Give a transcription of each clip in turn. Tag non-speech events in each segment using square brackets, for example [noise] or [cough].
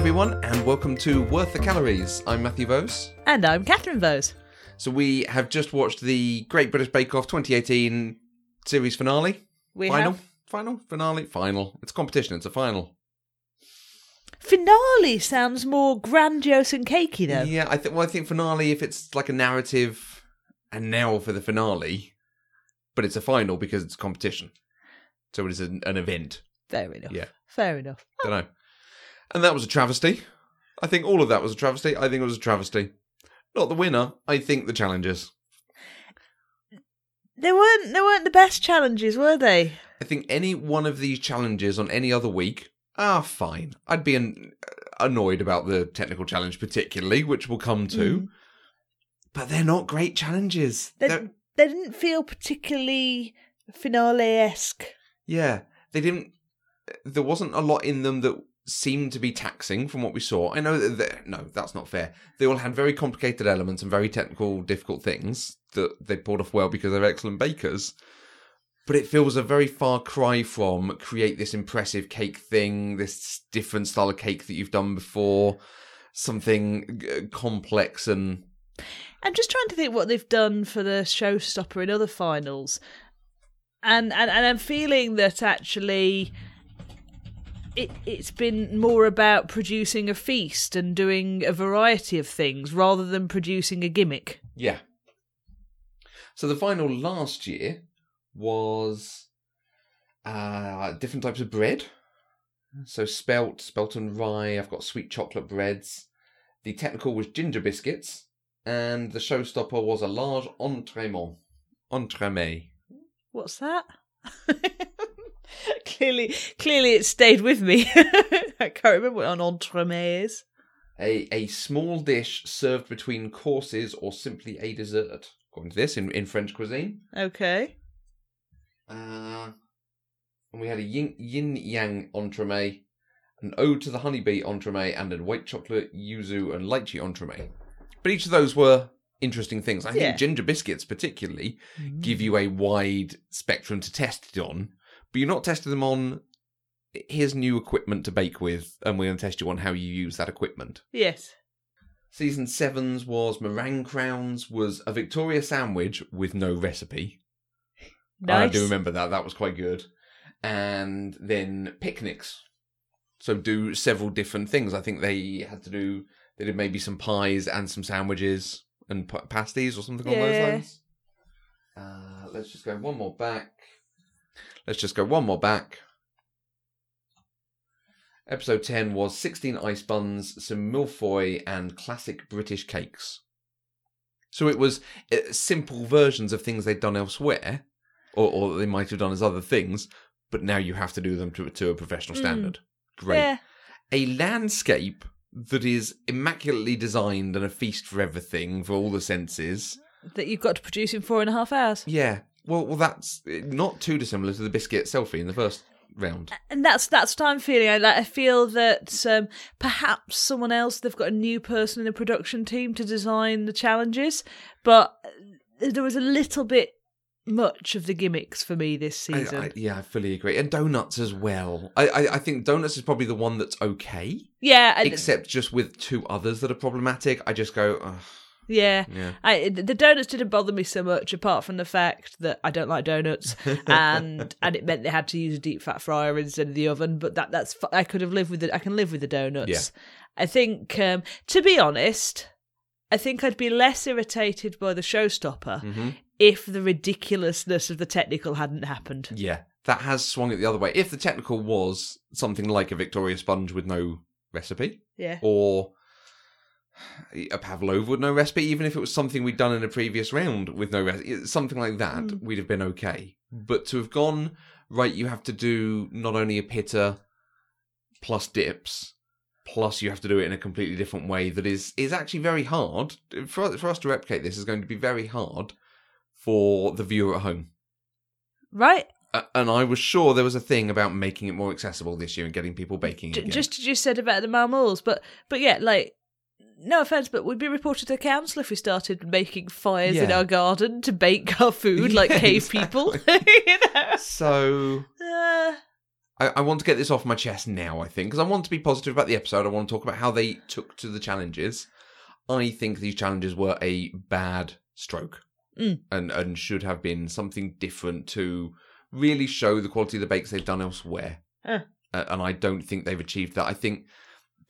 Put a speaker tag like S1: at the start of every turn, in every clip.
S1: everyone, and welcome to Worth the Calories. I'm Matthew Vose.
S2: And I'm Catherine Vose.
S1: So, we have just watched the Great British Bake Off 2018 series finale.
S2: We
S1: final?
S2: have
S1: Final? Finale? Final. It's a competition, it's a final.
S2: finale sounds more grandiose and cakey though.
S1: Yeah, I think. Well, I think finale if it's like a narrative, and now for the finale, but it's a final because it's a competition, so it is an, an event.
S2: Fair enough.
S1: Yeah.
S2: Fair enough.
S1: Don't know. And that was a travesty. I think all of that was a travesty. I think it was a travesty. Not the winner. I think the challenges.
S2: They weren't they weren't the best challenges, were they?
S1: I think any one of these challenges on any other week, ah, fine. I'd be an, annoyed about the technical challenge particularly, which we'll come to.
S2: Mm.
S1: But they're not great challenges.
S2: They,
S1: They're-
S2: they didn't feel particularly finale esque.
S1: Yeah, they didn't. There wasn't a lot in them that seemed to be taxing from what we saw. I know that no, that's not fair. They all had very complicated elements and very technical, difficult things that they pulled off well because they're excellent bakers. But it feels a very far cry from create this impressive cake thing, this different style of cake that you've done before, something complex and
S2: I'm just trying to think what they've done for the showstopper in other finals. And and, and I'm feeling that actually it it's been more about producing a feast and doing a variety of things rather than producing a gimmick.
S1: Yeah. So the final last year was uh different types of bread. So spelt, spelt and rye. I've got sweet chocolate breads. The technical was ginger biscuits, and the showstopper was a large entremets. Entremet.
S2: What's that? [laughs] [laughs] clearly, clearly, it stayed with me. [laughs] I can't remember what an entremet is.
S1: A a small dish served between courses or simply a dessert. According to this, in, in French cuisine.
S2: Okay.
S1: Uh, and we had a yin, yin yang entremet, an ode to the honeybee entremet, and a white chocolate, yuzu, and lychee entremet. But each of those were interesting things. I
S2: Yeah.
S1: think ginger biscuits, particularly, give you a wide spectrum to test it on, but you're not testing them on. Here's new equipment to bake with, and we're going to test you on how you use that equipment.
S2: Yes.
S1: Season sevens was meringue crowns, was a Victoria sandwich with no recipe. I do remember that. That was quite good. And then picnics. So do several different things. I think they had to do. They did maybe some pies and some sandwiches and p- pasties or something along those lines. Uh, let's just go one more back. Let's just go one more back. Episode 10 was 16 ice buns, some mille-feuille, and classic British cakes. So it was uh, simple versions of things they'd done elsewhere, or, or they might have done as other things, but now you have to do them to, to a professional
S2: Mm.
S1: standard. Great.
S2: Yeah.
S1: A landscape that is immaculately designed and a feast for everything, for all the senses.
S2: That you've got to produce in four and a half hours.
S1: Yeah. Well, well, that's uh, not too dissimilar to the biscuit selfie in the first round.
S2: and that's that's what I'm feeling. I, like, I feel that um, perhaps someone else they've got a new person in the production team to design the challenges, but uh, there was a little bit much of the gimmicks for me this season.
S1: I, yeah, I fully agree. And donuts as well. I, I, I think donuts is probably the one that's okay,
S2: yeah,
S1: except just with two others that are problematic. I just go, Ugh,
S2: yeah.
S1: yeah.
S2: I, the donuts didn't bother me so much, apart from the fact that I don't like donuts, [laughs] and and it meant they had to use a deep fat fryer instead of the oven. But that that's I could have lived with it. I can live with the donuts. I think, um, to be honest, I think I'd be less irritated by the showstopper
S1: hmm
S2: if the ridiculousness of the technical hadn't happened.
S1: Yeah, that has swung it the other way. If the technical was something like a Victoria sponge with no recipe,
S2: Yeah,
S1: or a pavlova with no recipe, even if it was something we'd done in a previous round with no recipe, something like that,
S2: Mm.
S1: we'd have been okay. But to have gone right, you have to do not only a pitta plus dips, plus you have to do it in a completely different way that is is actually very hard for for us to replicate. This is going to be very hard for the viewer at home.
S2: right.
S1: Uh, and I was sure there was a thing about making it more accessible this year and getting people baking
S2: J-
S1: again.
S2: just as you said about the marmals, but but yeah, like no offense, but we'd be reported to council if we started making fires in our garden to bake our food like [laughs]
S1: Yeah,
S2: cave people. [laughs] you know?
S1: so
S2: Uh,
S1: I, I want to get this off my chest now. I think because I want to be positive about the episode. I want to talk about how they took to the challenges. I think these challenges were a bad stroke,
S2: Mm.
S1: and and should have been something different to really show the quality of the bakes they've done elsewhere.
S2: Uh.
S1: Uh, and I don't think they've achieved that. I think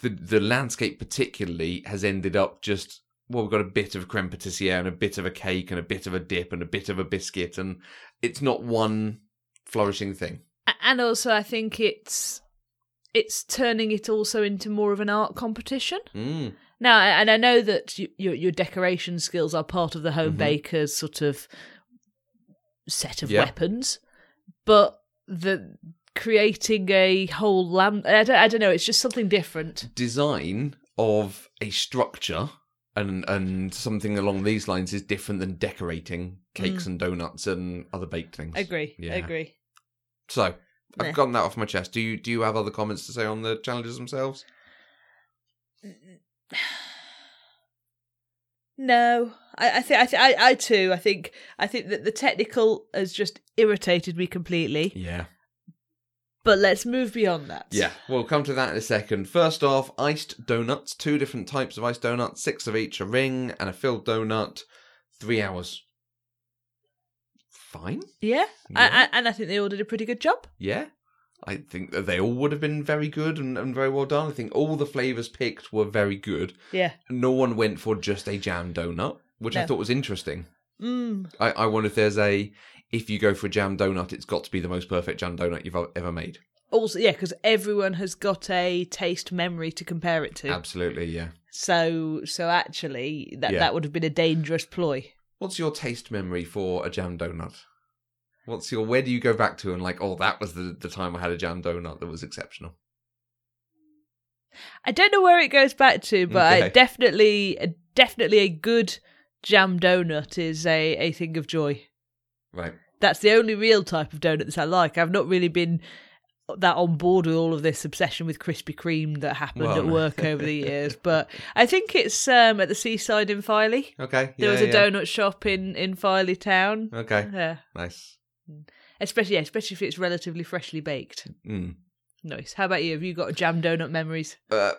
S1: the the landscape particularly has ended up just well, we've got a bit of creme patissiere and a bit of a cake and a bit of a dip and a bit of a biscuit, and it's not one flourishing thing.
S2: And also, I think it's it's turning it also into more of an art competition.
S1: Mm.
S2: Now, and I know that you, your your decoration skills are part of the home
S1: Mhm.
S2: baker's sort of set of
S1: Yeah.
S2: weapons, but the creating a whole lamp, I don't, I don't know, it's just something different.
S1: Design of a structure and and something along these lines is different than decorating cakes mm. and donuts and other baked things.
S2: Agree,
S1: Yeah.
S2: agree.
S1: So I've
S2: Meh.
S1: gotten that off my chest. Do you do you have other comments to say on the challenges themselves? [sighs]
S2: No, I, I think I, th- I I too. I think I think that the technical has just irritated me completely.
S1: Yeah.
S2: But let's move beyond that.
S1: Yeah, we'll come to that in a second. First off, iced donuts. Two different types of iced donuts, six of each, a ring and a filled donut. Three hours. Fine.
S2: yeah, I, I, and I think they all did a pretty good job.
S1: Yeah. I think that they all would have been very good and, and very well done. I think all the flavours picked were very good.
S2: Yeah.
S1: No one went for just a jam donut, which I thought was interesting.
S2: Mm.
S1: I, I wonder if there's a if you go for a jam donut, it's got to be the most perfect jam donut you've ever made.
S2: Also, yeah, because everyone has got a taste memory to compare it to.
S1: Absolutely, yeah.
S2: So, so actually, that
S1: Yeah.
S2: that would have been a dangerous ploy.
S1: What's your taste memory for a jam donut? What's your where do you go back to and like, oh, that was the the time I had a jam donut that was exceptional.
S2: I don't know where it goes back to, but I
S1: Okay.
S2: definitely, definitely a good jam donut is a a thing of joy.
S1: Right.
S2: That's the only real type of donuts I like. I've not really been that on board with all of this obsession with Krispy Kreme that happened
S1: Well,
S2: at [laughs] work over the years, but I think it's um, at the seaside in Filey.
S1: Okay.
S2: There was a
S1: yeah.
S2: donut shop in in Filey town.
S1: Okay.
S2: Yeah,
S1: Nice.
S2: especially yeah, especially if it's relatively freshly baked.
S1: Mm.
S2: Nice. How about you? Have you got jam donut memories?
S1: Uh,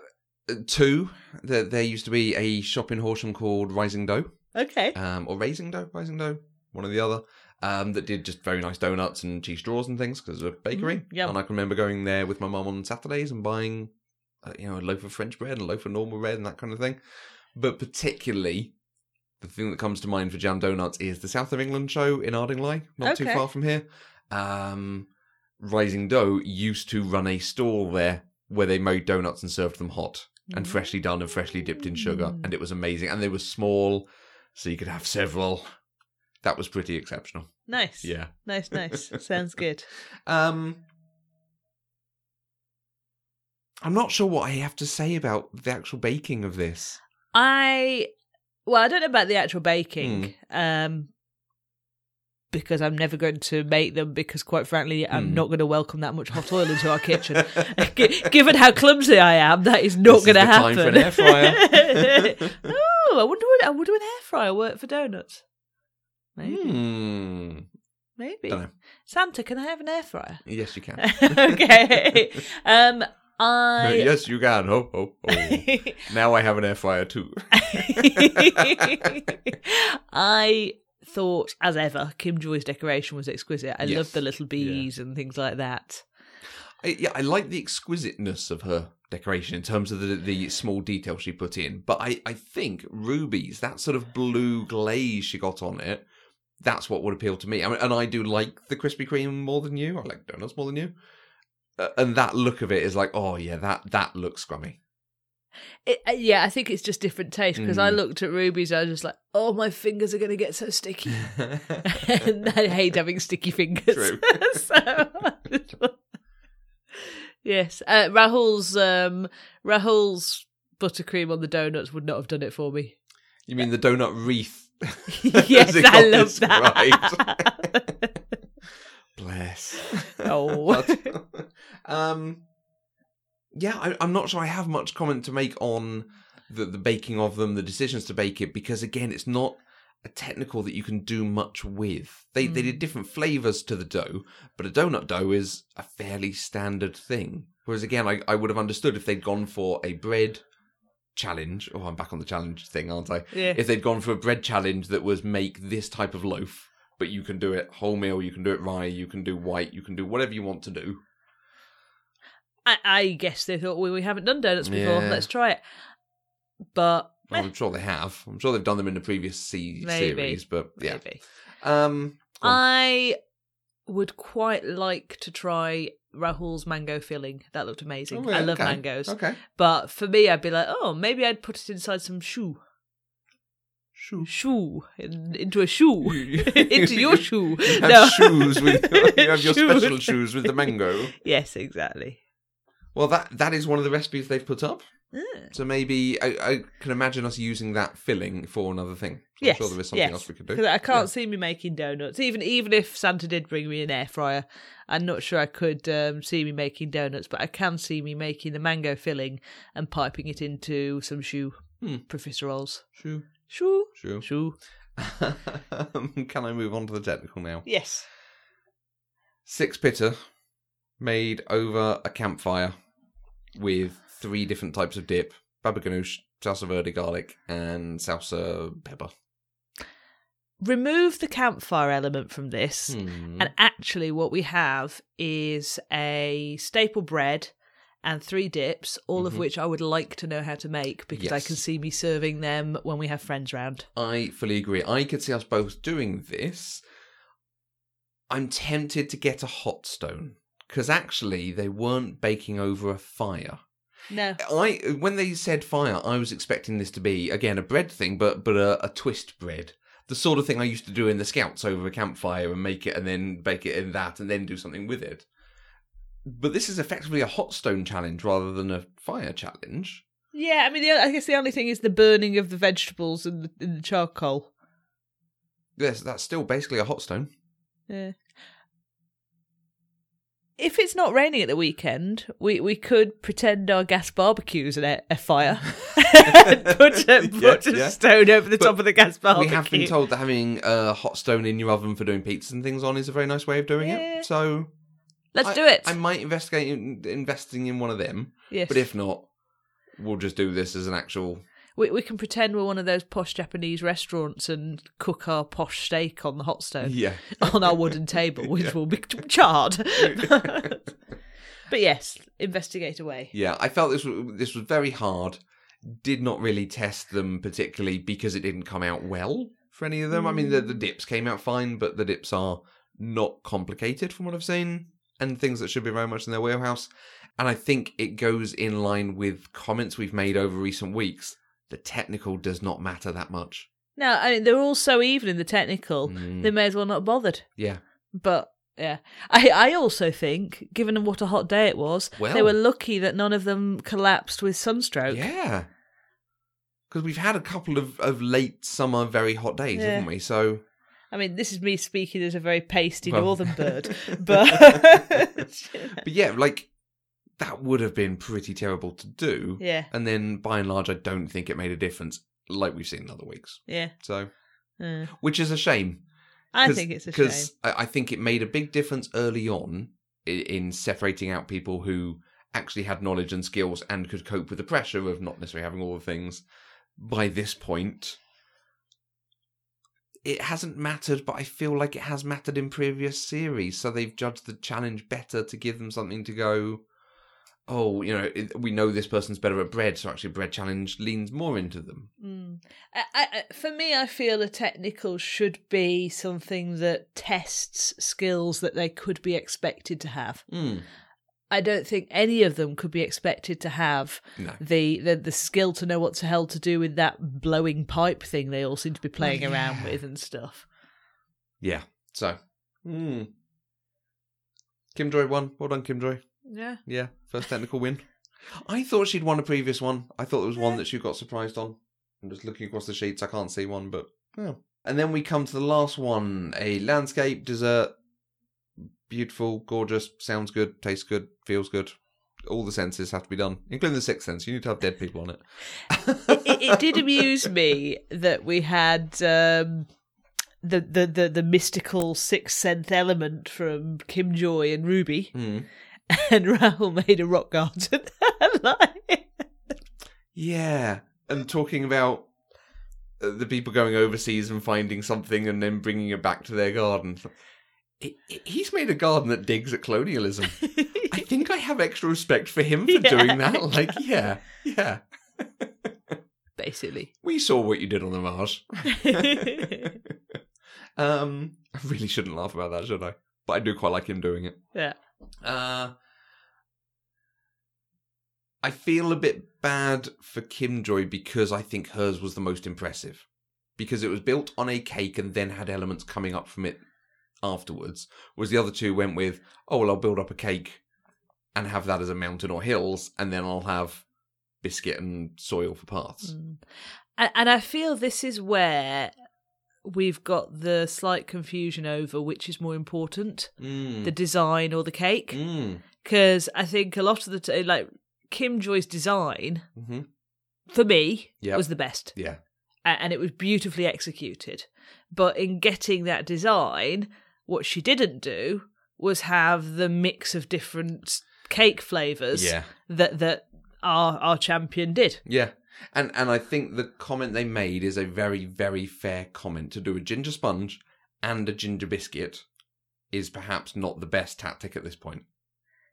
S1: two. There, there used to be a shop in Horsham called Rising Dough,
S2: Okay.
S1: um, or Raising Dough, Rising Dough, one or the other, um, that did just very nice donuts and cheese straws and things because it was a bakery.
S2: Mm, yum.
S1: And I can remember going there with my mum on Saturdays and buying, uh, you know, a loaf of French bread and a loaf of normal bread and that kind of thing. But particularly, the thing that comes to mind for jam donuts is the South of England show in Ardingly, not too far from here. Um, Rising Dough used to run a stall there where they made donuts and served them hot and freshly done and freshly dipped in sugar, and it was amazing. And they were small, so you could have several. That was pretty exceptional.
S2: Nice.
S1: Yeah.
S2: Nice, nice. [laughs] Sounds good.
S1: Um, I'm not sure what I have to say about the actual baking of this.
S2: I well, I don't know about the actual baking. Um because I'm never going to make them because quite frankly I'm
S1: Hmm.
S2: not going to welcome that much hot oil into our kitchen. [laughs] G- Given how clumsy I am, that is not going to
S1: the time
S2: happen.
S1: for an air fryer. [laughs]
S2: oh, I wonder would I wonder would an air fryer work for donuts? Maybe.
S1: Hmm.
S2: Maybe. Santa, can I have an air fryer?
S1: Yes, you can. [laughs]
S2: okay. Um I [laughs]
S1: yes, you can. Oh, oh, oh. now I have an air fryer too. [laughs]
S2: I thought, as ever, Kim Joy's decoration was exquisite. I
S1: Yes.
S2: loved the little bees and things like that.
S1: I, yeah, I like the exquisiteness of her decoration in terms of the, the small detail she put in. But I, I think Ruby's, that sort of blue glaze she got on it, that's what would appeal to me. I mean, and I do like the Krispy Kreme more than you. I like donuts more than you. Uh, and that look of it is like, oh yeah, that that looks scrummy.
S2: It, uh, yeah, I think it's just different taste because I
S1: Mm.
S2: looked at Ruby's. I was just like, oh, my fingers are going to get so sticky. [laughs] and I hate having sticky fingers.
S1: True. [laughs]
S2: so, [laughs] yes, uh, Rahul's um, Rahul's buttercream on the donuts would not have done it for me.
S1: you mean the donut wreath? [laughs]
S2: yes, I love that.
S1: described. [laughs] Bless.
S2: oh,
S1: But, um, yeah, I, I'm not sure I have much comment to make on the, the baking of them, the decisions to bake it, because again, it's not a technical that you can do much with. They they
S2: Mm.
S1: did different flavors to the dough, but a donut dough is a fairly standard thing. Whereas again, I, I would have understood if they'd gone for a bread challenge. Oh, I'm back on the challenge thing, aren't I?
S2: Yeah.
S1: If they'd gone for a bread challenge that was make this type of loaf, but you can do it wholemeal, you can do it rye, you can do white, you can do whatever you want to do.
S2: I, I guess they thought, well, we haven't done donuts before.
S1: Yeah.
S2: Let's try it. But
S1: Well, I'm sure they have. I'm sure they've done them in the previous C-
S2: Maybe.
S1: series, but yeah.
S2: maybe.
S1: Um.
S2: I would quite like to try Rahul's mango filling. That looked amazing.
S1: Oh, yeah,
S2: I love
S1: okay.
S2: mangoes.
S1: Okay.
S2: But for me, I'd be like, oh, maybe I'd put it inside some shoe.
S1: Shoe.
S2: Shoe. In, into a shoe. [laughs] [laughs] Into your shoe.
S1: You have
S2: No.
S1: shoes with [laughs] you have your
S2: Shoes.
S1: special shoes with the mango.
S2: Yes, exactly.
S1: Well, that that is one of the recipes they've put up.
S2: Mm.
S1: So maybe I, I can imagine us using that filling for another thing. So
S2: Yes,
S1: I'm sure there is something
S2: yes.
S1: else we could do.
S2: Because I can't
S1: Yeah.
S2: see me making donuts. Even even if Santa did bring me an air fryer, I'm not sure I could um, see me making donuts. But I can see me making the mango filling and piping it into some shoe
S1: Hmm.
S2: profiteroles.
S1: Shoe,
S2: Shoe,
S1: shoe.
S2: shoe. [laughs]
S1: Can I move on to the technical now?
S2: Yes.
S1: Six pitta made over a campfire with three different types of dip: baba ganoush, salsa verde garlic, and salsa pepper.
S2: Remove the campfire element from this,
S1: Hmm.
S2: and actually, what we have is a staple bread and three dips, all of
S1: Mhm.
S2: which I would like to know how to make because I can see me serving them when we have friends round.
S1: I fully agree. I could see us both doing this. I'm tempted to get a hot stone because actually they weren't baking over a fire.
S2: No.
S1: I when they said fire, I was expecting this to be again a bread thing, but but a, a twist bread, the sort of thing I used to do in the Scouts over a campfire and make it and then bake it in that and then do something with it. But this is effectively a hot stone challenge rather than a fire challenge.
S2: Yeah, I mean, the, I guess the only thing is the burning of the vegetables in the, in the charcoal.
S1: Yes, that's still basically a hot stone.
S2: Yeah. If it's not raining at the weekend, we, we could pretend our gas barbecue's an a, a fire. [laughs] [laughs] put a, put
S1: Yeah,
S2: a
S1: yeah.
S2: stone over the
S1: But
S2: top of the gas barbecue.
S1: We have been told that having a hot stone in your oven for doing pizzas and things on is a very nice way of doing
S2: Yeah.
S1: it. So
S2: Let's
S1: I-
S2: do it.
S1: I might investigate in, investing in one of them,
S2: yes.
S1: but if not, we'll just do this as an actual.
S2: We, we can pretend we're one of those posh Japanese restaurants and cook our posh steak on the hot stone
S1: Yeah, [laughs]
S2: on our wooden table, which
S1: Yeah.
S2: will be charred. but yes, investigate away.
S1: yeah. I felt this was this was very hard. Did not really test them particularly because it didn't come out well for any of them. I mean, the, the dips came out fine, but the dips are not complicated from what I've seen, and things that should be very much in their wheelhouse. And I think it goes in line with comments we've made over recent weeks. The technical does not matter that much.
S2: No, I mean they're all so even in the technical.
S1: Mm,
S2: They may as well not bothered.
S1: yeah.
S2: But yeah, I I also think, given what a hot day it was, they were lucky that none of them collapsed with sunstroke.
S1: Yeah. Because we've had a couple of, of late summer very hot days,
S2: Yeah.
S1: haven't we? So
S2: I mean, this is me speaking as a very pasty
S1: Well-
S2: northern bird, [laughs] but [laughs]
S1: But yeah, like that would have been pretty terrible to do.
S2: yeah,
S1: And then by and large I don't think it made a difference like we've seen in other weeks.
S2: yeah.
S1: So
S2: Uh,
S1: which is a shame.
S2: I think it's a shame.
S1: Because I, I think it made a big difference early on in, in separating out people who actually had knowledge and skills and could cope with the pressure of not necessarily having all the things. By this point, it hasn't mattered, but I feel like it has mattered in previous series. So they've judged the challenge better to give them something to go. Oh, you know, it, we know this person's better at bread, so actually, bread challenge leans more into them.
S2: Mm. I, I, for me, I feel a technical should be something that tests skills that they could be expected to have.
S1: Mm.
S2: I don't think any of them could be expected to have
S1: No.
S2: the, the the skill to know what the hell to do with that blowing pipe thing they all seem to be playing
S1: Well,
S2: around with and stuff.
S1: Yeah. So, mm. Kim Joy won. Well done, Kim Joy.
S2: Yeah.
S1: Yeah, first technical win. I thought she'd won a previous one. I thought there was one that she got surprised on. I'm just looking across the sheets. I can't see one, but oh. And then we come to the last one: a landscape dessert. Beautiful, gorgeous, sounds good, tastes good, feels good. all the senses have to be done, including the sixth sense. You need to have dead people on it.
S2: it, it did amuse me that we had um, the, the the the mystical sixth sense element from Kim Joy and Ruby,
S1: Mm. [laughs]
S2: and Rahul made a rock garden. [laughs] like,
S1: Yeah, and talking about uh, the people going overseas and finding something and then bringing it back to their garden. He- he- He's made a garden that digs at colonialism. I [laughs] think I have extra respect for him for
S2: Yeah.
S1: doing that. Like, yeah, yeah.
S2: basically.
S1: We saw what you did on the Mars. um, I really shouldn't laugh about that, should I? But I do quite like him doing it.
S2: yeah.
S1: Uh, I feel a bit bad for Kim Joy because I think hers was the most impressive. Because it was built on a cake and then had elements coming up from it afterwards. Whereas the other two went with, oh, well, I'll build up a cake and have that as a mountain or hills, and then I'll have biscuit and soil for paths.
S2: Mm. And, and I feel this is where we've got the slight confusion over which is more important,
S1: Mm.
S2: the design or the cake.
S1: Mm.
S2: Because I think a lot of the t- like Kim Joy's design
S1: hmm
S2: for me
S1: Yep.
S2: was the best.
S1: Yeah.
S2: and it was beautifully executed. But in getting that design, what she didn't do was have the mix of different cake flavors
S1: Yeah.
S2: that that our our champion did.
S1: Yeah. And and I think the comment they made is a very, very fair comment. To do a ginger sponge and a ginger biscuit is perhaps not the best tactic at this point,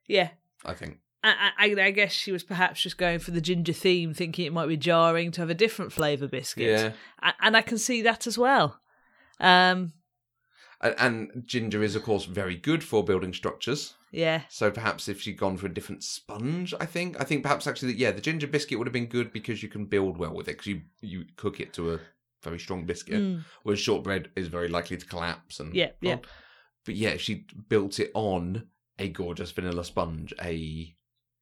S2: Yeah.
S1: I think.
S2: I, I, I guess she was perhaps just going for the ginger theme, thinking it might be jarring to have a different flavour biscuit.
S1: Yeah.
S2: And I can see that as well. Um,
S1: And, and ginger is, of course, very good for building structures.
S2: Yeah,
S1: So perhaps if she'd gone for a different sponge, I think. I think perhaps actually, yeah, the ginger biscuit would have been good because you can build well with it because you, you cook it to a very strong biscuit.
S2: Mm.
S1: Whereas shortbread is very likely to collapse. and
S2: Yeah, yeah.
S1: But yeah, if she built it on a gorgeous vanilla sponge, a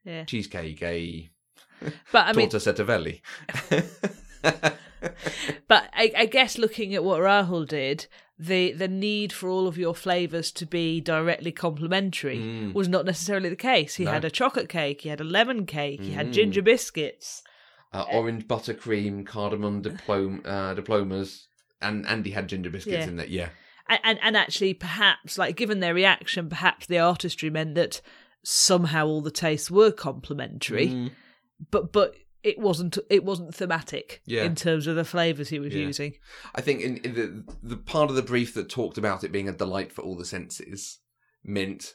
S2: yeah.
S1: cheesecake, a
S2: But I mean,
S1: torta setteveli. [laughs]
S2: But I, I guess looking at what Rahul did, the the need for all of your flavors to be directly complementary
S1: Mm.
S2: was not necessarily the case. He
S1: No.
S2: had a chocolate cake, he had a lemon cake, he had
S1: Mm.
S2: ginger biscuits.
S1: uh, orange buttercream, cardamom diplom- [laughs] uh, diplomas, and Andy had ginger biscuits
S2: Yeah.
S1: in there. Yeah,
S2: And, and and actually perhaps like given their reaction, perhaps the artistry meant that somehow all the tastes were complementary,
S1: Mm.
S2: but but it wasn't it wasn't thematic
S1: Yeah.
S2: in terms of the flavors he was
S1: Yeah.
S2: using.
S1: I think in, in the the part of the brief that talked about it being a delight for all the senses meant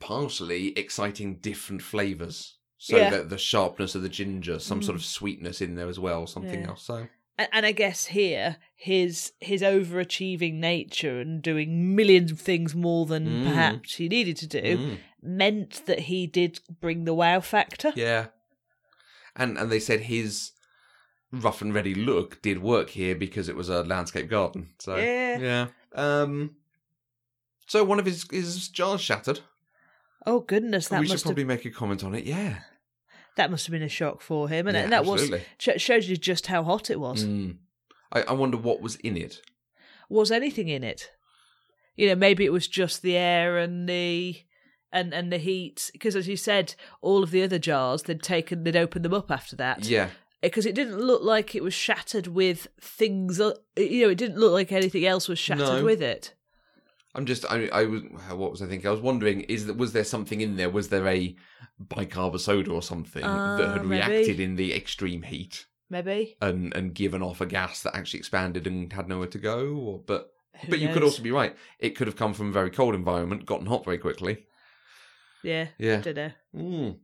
S1: partially exciting different flavors. So
S2: Yeah.
S1: that the sharpness of the ginger, some sort of sweetness in there as well, something else. So
S2: And, and I guess here his his overachieving nature and doing millions of things more than
S1: Mm.
S2: perhaps he needed to do
S1: Mm.
S2: meant that he did bring the wow factor.
S1: Yeah. And and they said his rough and ready look did work here because it was a landscape garden. So
S2: Yeah.
S1: yeah. Um so one of his his jars shattered.
S2: Oh goodness, that
S1: we should
S2: must
S1: probably
S2: have
S1: make a comment on it. Yeah.
S2: that must have been a shock for him, and,
S1: Yeah,
S2: and that
S1: absolutely.
S2: was sh- shows you just how hot it was.
S1: Mm. I, I wonder what was in it.
S2: Was anything in it? You know, maybe it was just the air and the and and the heat, because as you said, all of the other jars they'd taken they'd opened them up after that.
S1: Yeah.
S2: because it didn't look like it was shattered with things. uh, You know, it didn't look like anything else was shattered
S1: No.
S2: with it.
S1: I'm just I I was what was I thinking? I was wondering is that was there something in there? Was there a bicarb soda or something that
S2: Uh,
S1: had
S2: maybe.
S1: reacted in the extreme heat
S2: Maybe,
S1: and and given off a gas that actually expanded and had nowhere to go? Or but
S2: Who
S1: but you could also be right. It could have come from a very cold environment, gotten hot very quickly.
S2: Yeah,
S1: Yeah.
S2: don't know.
S1: Mm,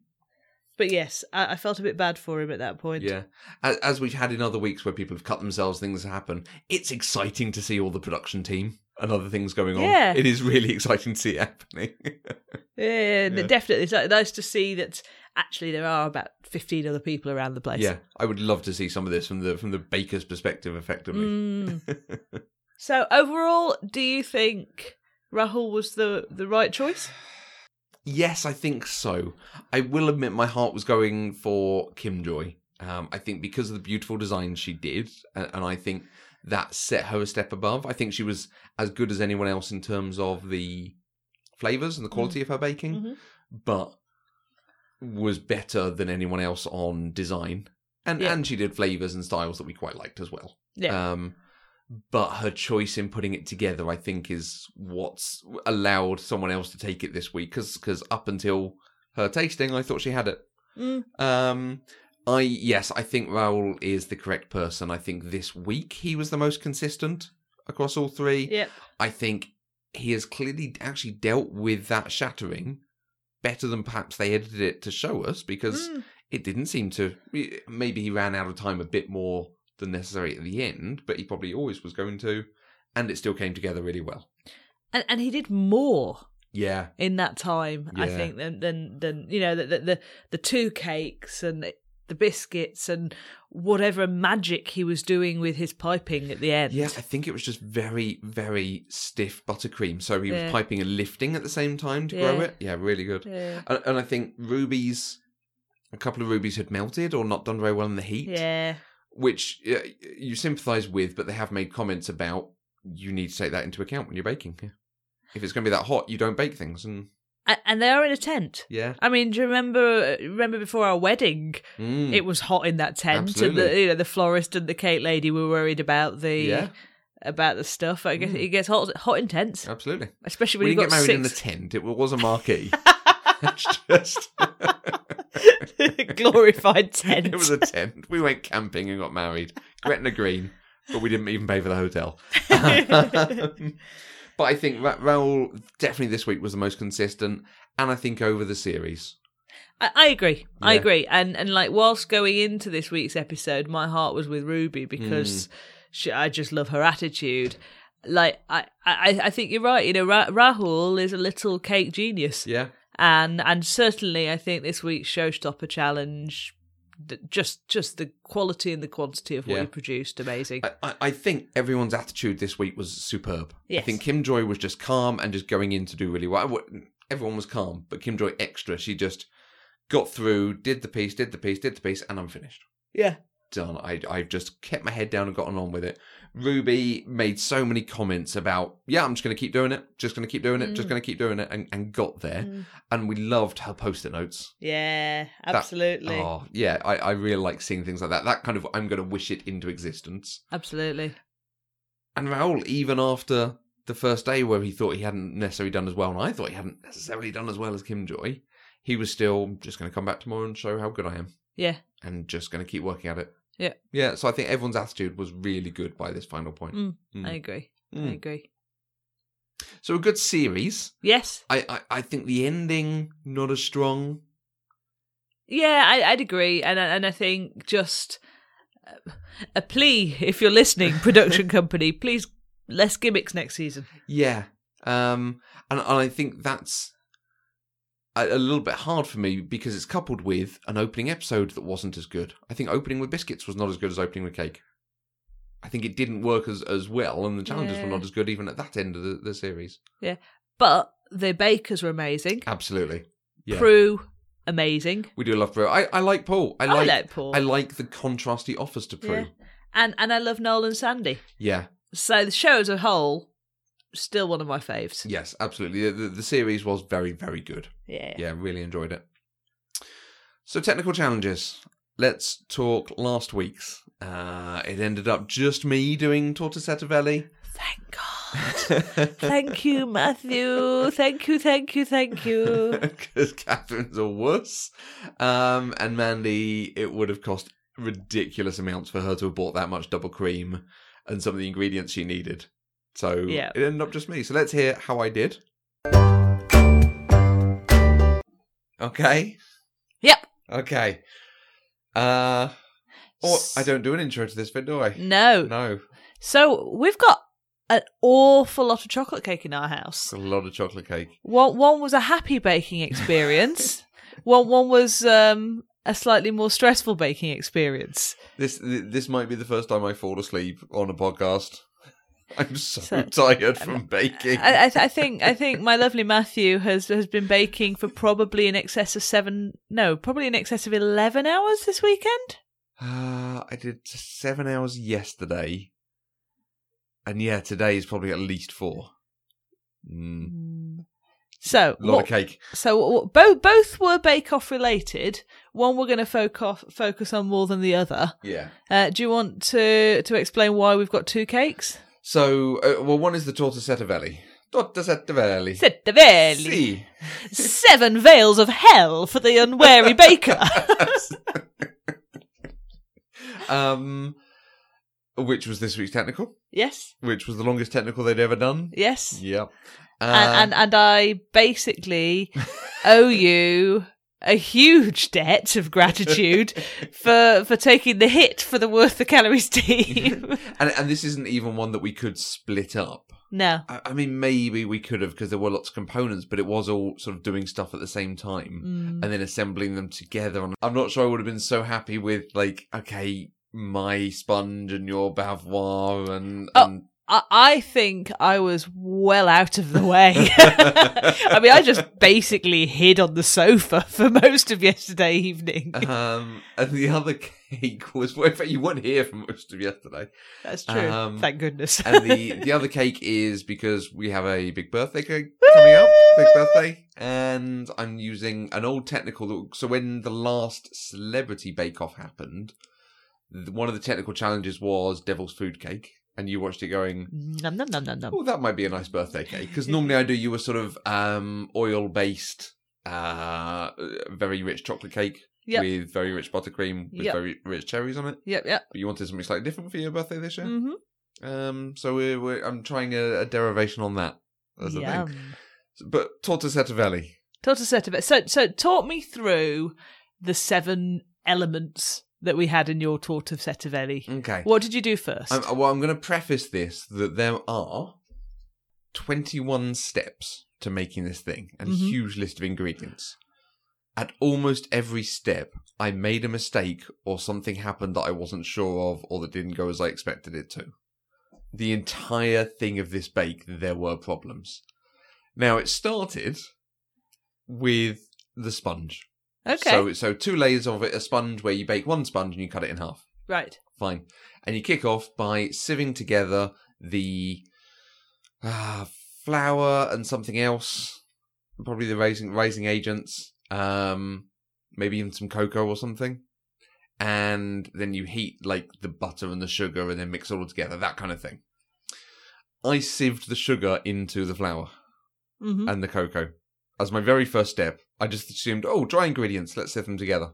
S2: But yes, I, I felt a bit bad for him at that point.
S1: yeah. As, as we've had in other weeks where people have cut themselves, things happen. It's exciting to see all the production team and other things going on.
S2: Yeah.
S1: It is really [laughs] exciting to see it happening. [laughs]
S2: yeah,
S1: Yeah.
S2: definitely. It's nice to see that actually there are about fifteen other people around the place.
S1: yeah. I would love to see some of this from the from the baker's perspective effectively.
S2: Mm. [laughs] so overall, do you think Rahul was the the right choice?
S1: Yes, I think so. I will admit my heart was going for Kim Joy. Um, I think because of the beautiful design she did, and, and I think that set her a step above. I think she was as good as anyone else in terms of the flavors and the quality of her baking.
S2: Mhm.
S1: But was better than anyone else on design, and
S2: Yeah.
S1: and she did flavors and styles that we quite liked as well.
S2: Yeah.
S1: Um, but her choice in putting it together, I think, is what's allowed someone else to take it this week. Because up until her tasting, I thought she had it.
S2: Mm.
S1: Um, I yes, I think Rahul is the correct person. I think this week he was the most consistent across all three.
S2: Yep.
S1: I think he has clearly actually dealt with that shattering better than perhaps they edited it to show us because
S2: Mm.
S1: it didn't seem to. Maybe he ran out of time a bit more than necessary at the end, but he probably always was going to, and it still came together really well.
S2: And and he did more
S1: Yeah,
S2: in that time, I think, than than than you know the the the, two cakes and the biscuits and whatever magic he was doing with his piping at the end.
S1: yeah. I think it was just very, very stiff buttercream. So he
S2: Yeah.
S1: was piping and lifting at the same time to grow it. Yeah, really good.
S2: Yeah.
S1: And, and I think Ruby's, a couple of Ruby's had melted or not done very well in the heat.
S2: Yeah.
S1: Which uh, you sympathise with, but they have made comments about you need to take that into account when you're baking. Yeah. If it's going to be that hot, you don't bake things, and
S2: And, they are in a tent.
S1: yeah,
S2: I mean, do you remember remember before our wedding?
S1: Mm.
S2: It was hot in that tent, and the you know the florist and the cake lady were worried about the
S1: yeah,
S2: about the stuff. I guess
S1: Mm.
S2: it gets hot hot in tents,
S1: absolutely.
S2: especially
S1: We
S2: when you've
S1: get
S2: got
S1: married in a
S2: six
S1: tent; it was a marquee. [laughs] [laughs] it's just [laughs] [laughs]
S2: glorified tent.
S1: it was a tent. We went camping and got married, Gretna Green, but we didn't even pay for the hotel. [laughs] but I think Ra- Rahul definitely this week was the most consistent, and I think over the series.
S2: I, I agree. I agree. And and like whilst going into this week's episode, my heart was with Ruby because mm. she, I just love her attitude. Like I, I, I think you're right. You know, Ra- Rahul is a little cake genius,
S1: Yeah,
S2: and and certainly I think this week's showstopper challenge, just just the quality and the quantity of what
S1: Yeah.
S2: he produced, amazing.
S1: I, I- I think everyone's attitude this week was superb.
S2: yes.
S1: I think Kim Joy was just calm and just going in to do really well. Everyone was calm, but Kim Joy extra. She just got through, did the piece, did the piece, did the piece, and I'm finished.
S2: yeah,
S1: Done. I I've just kept my head down and gotten on with it. Ruby made so many comments about, yeah, I'm just going to keep doing it, just going to keep doing it, just
S2: Mm.
S1: going to keep doing it, and, and got there.
S2: Mm.
S1: And we loved her post-it notes.
S2: yeah, absolutely,
S1: Oh yeah, I, I really like seeing things like that. That kind of I'm going to wish it into existence.
S2: absolutely.
S1: And Rahul, even after the first day where he thought he hadn't necessarily done as well, and I thought he hadn't necessarily done as well as Kim Joy, he was still just going to come back tomorrow and show how good I am,
S2: Yeah,
S1: and just going to keep working at it.
S2: Yeah.
S1: yeah. So I think everyone's attitude was really good by this final point.
S2: Mm,
S1: Mm.
S2: I agree. I
S1: Mm.
S2: agree.
S1: So a good series.
S2: Yes,
S1: I, I I think the ending not as strong.
S2: Yeah, I, I'd agree, and I- and I think just uh, a plea if you're listening, production [laughs] company, please less gimmicks next season.
S1: Yeah. Um, and, and I think that's a, a little bit hard for me because it's coupled with an opening episode that wasn't as good. I think opening with biscuits was not as good as opening with cake. I think it didn't work as, as well, and the challenges were not as good even at that end of the, the series.
S2: Yeah, but the bakers were amazing.
S1: Absolutely. Yeah.
S2: Prue, amazing.
S1: We do love Prue. I, I like Paul. I
S2: I
S1: like,
S2: like Paul.
S1: I like the contrast he offers to Prue.
S2: Yeah. and and I love Noel and Sandy.
S1: Yeah.
S2: So the show as a whole, still one of my faves.
S1: Yes, absolutely. The, the, the series was very, very good.
S2: Yeah.
S1: yeah, really enjoyed it. So technical challenges. Let's talk last week's. Uh, it ended up just me doing Torta Setteveli.
S2: Thank God. [laughs] thank you, Matthew. Thank you, thank you, thank you. [laughs]
S1: Because Catherine's a wuss. Um, and Mandy, it would have cost ridiculous amounts for her to have bought that much double cream and some of the ingredients she needed. So
S2: Yeah.
S1: it ended up just me. So let's hear how I did. Okay.
S2: Yep.
S1: Okay. Uh oh, I don't do an intro to this bit, do I?
S2: No.
S1: No.
S2: So we've got an awful lot of chocolate cake in our house.
S1: A lot of chocolate cake.
S2: One one was a happy baking experience. [laughs] one one was um, a slightly more stressful baking experience.
S1: This this might be the first time I fall asleep on a podcast. [laughs] I'm so,
S2: So-
S1: tired from baking.
S2: I, I, th- I think I think my lovely Matthew has has been baking for probably in excess of seven no probably in excess of eleven hours this weekend.
S1: Uh, I did seven hours yesterday, and yeah, today is probably at least four. Mm.
S2: So,
S1: A lot
S2: what-
S1: of cake.
S2: so both both were Bake Off related. One we're going to focus focus on more than the other.
S1: Yeah.
S2: Uh, do you want to to explain why we've got two cakes?
S1: So, uh, well, one is the. Torta setteveli.
S2: Setteveli.
S1: Sì.
S2: Seven veils of hell for the unwary [laughs] baker.
S1: um, which was this week's technical,
S2: yes,
S1: which was the longest technical they'd ever done.
S2: yes.
S1: Yep. Uh,
S2: and, and and I basically owe you a huge debt of gratitude [laughs] for for taking the hit for the worth the calories team. [laughs]
S1: and and this isn't even one that we could split up.
S2: no,
S1: I, I mean, maybe we could have because there were lots of components, but it was all sort of doing stuff at the same time
S2: Mm.
S1: and then assembling them together. And I'm not sure I would have been so happy with like, okay, my sponge and your bavarois and.
S2: Oh.
S1: and
S2: I think I was well out of the way. [laughs] I mean, I just basically hid on the sofa [laughs] for most of yesterday evening.
S1: um, and the other cake was well, in fact, you weren't here for most of yesterday.
S2: That's true.
S1: um,
S2: Thank goodness.
S1: And the [laughs] the other cake is because we have a big birthday cake coming up, big birthday, and I'm using an old technical. So when the last Celebrity Bake Off happened, one of the technical challenges was Devil's Food Cake, and you watched it going.
S2: Nom, nom, nom, nom, nom.
S1: Oh, that might be a nice birthday cake because normally I do you a sort of um, oil based, uh, very rich chocolate cake
S2: Yep.
S1: with very rich buttercream with
S2: Yep.
S1: very rich cherries on it.
S2: Yep, yep.
S1: But you wanted something slightly different for your birthday this year.
S2: hmm
S1: Um, so we're, we're I'm trying a, a derivation on that as a thing.
S2: Yum.
S1: But torta setteveli.
S2: Total set. So, so talk me through the seven elements that we had in your torta setteveli.
S1: Okay.
S2: What did you do 1st
S1: I'm, well, I'm going to preface this that there are 21 steps to making this thing and a
S2: Mhm.
S1: huge list of ingredients. At almost every step, I made a mistake or something happened that I wasn't sure of or that didn't go as I expected it to. The entire thing of this bake, there were problems. Now, it started with the sponge.
S2: Okay,
S1: So, so two layers of it, a sponge where you bake one sponge and you cut it in half.
S2: right.
S1: Fine. And you kick off by sieving together the uh, flour and something else, probably the raising raising agents, um, maybe even some cocoa or something. And then you heat like the butter and the sugar and then mix it all together, that kind of thing. I sieved the sugar into the flour
S2: hmm
S1: and the cocoa as my very first step. I just assumed, oh, dry ingredients, let's sieve them together.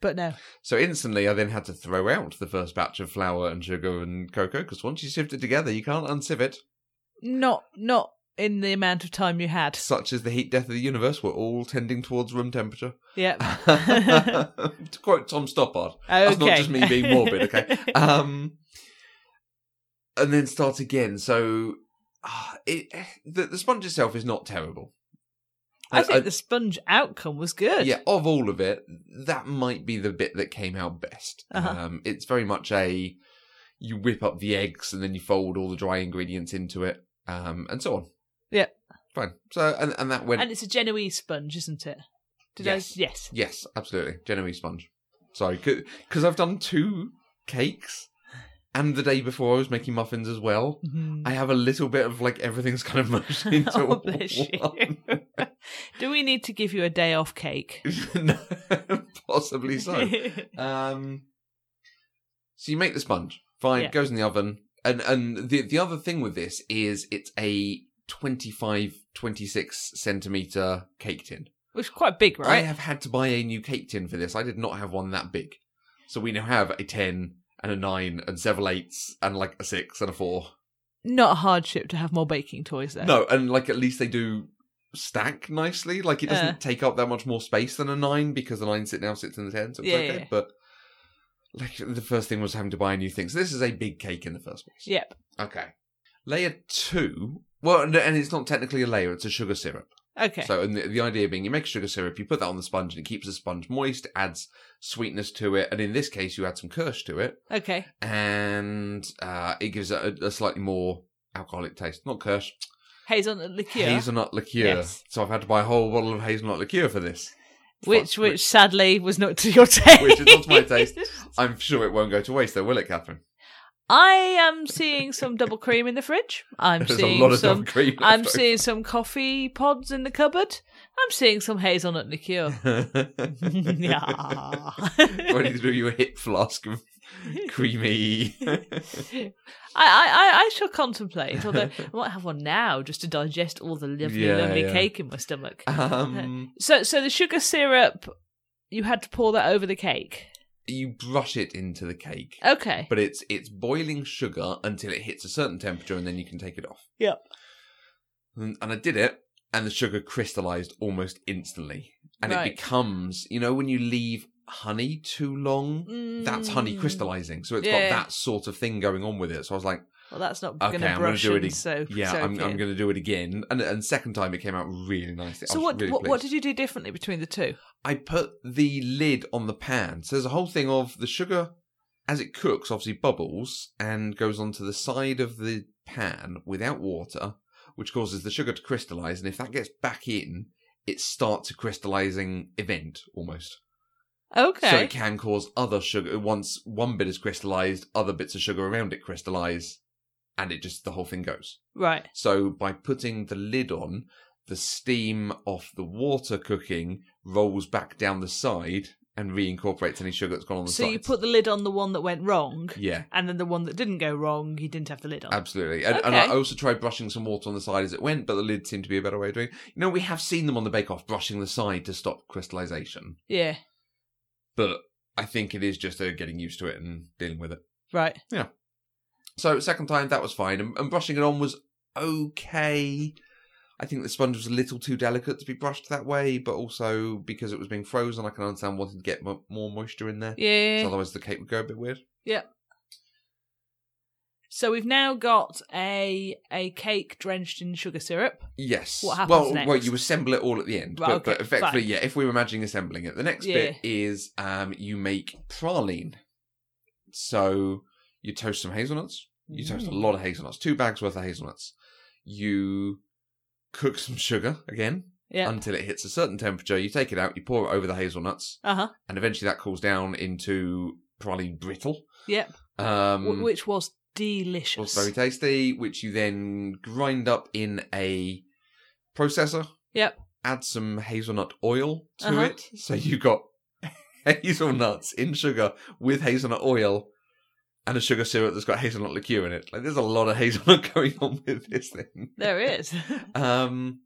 S2: But no.
S1: So instantly, I then had to throw out the first batch of flour and sugar and cocoa because once you sift it together, you can't unsieve it.
S2: Not not in the amount of time you had.
S1: Such is the heat death of the universe. We're all tending towards room temperature.
S2: Yep. [laughs]
S1: to quote Tom Stoppard, okay. that's not just me being morbid. Okay, [laughs] um, and then start again. So ah, it the, the sponge itself is not terrible.
S2: I think the sponge outcome was good.
S1: Yeah, of all of it, that might be the bit that came out best.
S2: Uh-huh.
S1: Um, it's very much a you whip up the eggs and then you fold all the dry ingredients into it, um, and so on.
S2: Yeah,
S1: Fine. So and and that went.
S2: And it's a Genoese sponge, isn't it? Did
S1: Yes.
S2: I? Yes.
S1: yes, absolutely, Genoese sponge. Sorry, because I've done two cakes, and the day before I was making muffins as well.
S2: Mhm.
S1: I have a little bit of like everything's kind of [laughs] mushed into
S2: oh, [laughs] bless you.
S1: one.
S2: Do we need to give you a day off cake? [laughs]
S1: No, Possibly so. [laughs] Um, so you make the sponge. Fine,
S2: Yeah.
S1: goes in the oven. And and the the other thing with this is it's a 25, 26 centimeter cake tin.
S2: Which is quite big, right?
S1: I have had to buy a new cake tin for this. I did not have one that big. So we now have a 10 and a 9 and several eights and like a 6 and a 4.
S2: Not a hardship to have more baking toys there.
S1: No, and like at least they do stack nicely. Like it doesn't
S2: Uh.
S1: take up that much more space than a nine because the nine sit now sits in the ten, so it's
S2: Yeah,
S1: okay.
S2: yeah.
S1: But like the first thing was having to buy a new thing. So this is a big cake in the first place.
S2: Yep.
S1: Okay. Layer two. Well, and and it's not technically a layer; it's a sugar syrup.
S2: Okay.
S1: So, and the, the idea being, you make sugar syrup, you put that on the sponge, and it keeps the sponge moist, adds sweetness to it, and in this case, you add some kirsch to it,
S2: okay.
S1: and uh, it gives it a, a slightly more alcoholic taste. Not kirsch,
S2: Hazelnut liqueur.
S1: hazelnut liqueur.
S2: Yes.
S1: So I've had to buy a whole bottle of hazelnut liqueur for this.
S2: which,
S1: Fuck,
S2: which sadly was not to your [laughs] taste.
S1: Which is not to my taste. I'm sure it won't go to waste, though, will it, Catherine?
S2: I am seeing some double cream in the fridge. I'm [laughs]
S1: There's
S2: seeing
S1: a lot of
S2: some.
S1: cream.
S2: I'm seeing some coffee pods in the cupboard. I'm seeing some hazelnut liqueur. [laughs] yeah.
S1: Ready to do your hip flask of creamy. [laughs]
S2: I, I, I shall contemplate. Although I might have one now just to digest all the lovely,
S1: Yeah,
S2: lovely
S1: yeah.
S2: cake in my stomach.
S1: um,
S2: So, so the sugar syrup, you had to pour that over the cake.
S1: you brush it into the cake,
S2: Okay.
S1: but it's it's boiling sugar until it hits a certain temperature, and then you can take it off.
S2: Yep.
S1: And, and I did it, and the sugar crystallized almost instantly, and
S2: Right.
S1: it becomes you know when you leave honey too long. That's honey
S2: Mm.
S1: crystallizing, so it's
S2: Yeah.
S1: got that sort of thing going on with it. So I was like,
S2: Well, that's not
S1: Okay,
S2: going to brush
S1: do it ag-
S2: so
S1: yeah,
S2: soak
S1: I'm, I'm going to do it again. And and second time it came out really nicely.
S2: So what,
S1: really
S2: what what did you do differently between the two?
S1: I put the lid on the pan. So there's a whole thing of the sugar as it cooks, obviously bubbles and goes onto the side of the pan without water, which causes the sugar to crystallize. And if that gets back in, it starts a crystallizing event almost.
S2: Okay.
S1: So it can cause other sugar. Once one bit is crystallized, other bits of sugar around it crystallize, and it just the whole thing goes.
S2: right.
S1: So by putting the lid on, the steam off the water cooking rolls back down the side and reincorporates any sugar that's gone on the side.
S2: So you put the lid on the one that went wrong,
S1: yeah,
S2: and then the one that didn't go wrong, you didn't have the lid on.
S1: absolutely. And, and
S2: Okay.
S1: I also tried brushing some water on the side as it went, but the lid seemed to be a better way of doing it. You know, we have seen them on the Bake Off brushing the side to stop crystallization,
S2: yeah.
S1: But I think it is just uh, getting used to it and dealing with it.
S2: Right. Yeah.
S1: So second time that was fine, and, and brushing it on was okay. I think the sponge was a little too delicate to be brushed that way, but also because it was being frozen, I can understand wanting to get mo- more moisture in there.
S2: Yeah.
S1: So otherwise, the cake would go a bit weird.
S2: So we've now got a a cake drenched in sugar syrup.
S1: Yes.
S2: What happens
S1: well,
S2: next?
S1: well, you assemble it all at the end,
S2: Right,
S1: but,
S2: okay,
S1: but effectively,
S2: fine.
S1: yeah. If we were imagining assembling it, the next
S2: Yeah.
S1: bit is um, you make praline. So you toast some hazelnuts. You toast a
S2: Mm.
S1: lot of hazelnuts, two bags worth of hazelnuts. You cook some sugar again
S2: Yeah.
S1: until it hits a certain temperature. You take it out, you pour it over the hazelnuts,
S2: Uh huh.
S1: and eventually that cools down into praline brittle.
S2: Yep.
S1: Um,
S2: Wh- which was delicious.
S1: very tasty, which you then grind up in a processor.
S2: Yep.
S1: Add some hazelnut oil to
S2: Uh-huh.
S1: it. So you've got [laughs] hazelnuts in sugar with hazelnut oil and a sugar syrup that's got hazelnut liqueur in it. Like there's a lot of [laughs] hazelnut going on with this thing.
S2: There is. [laughs]
S1: Um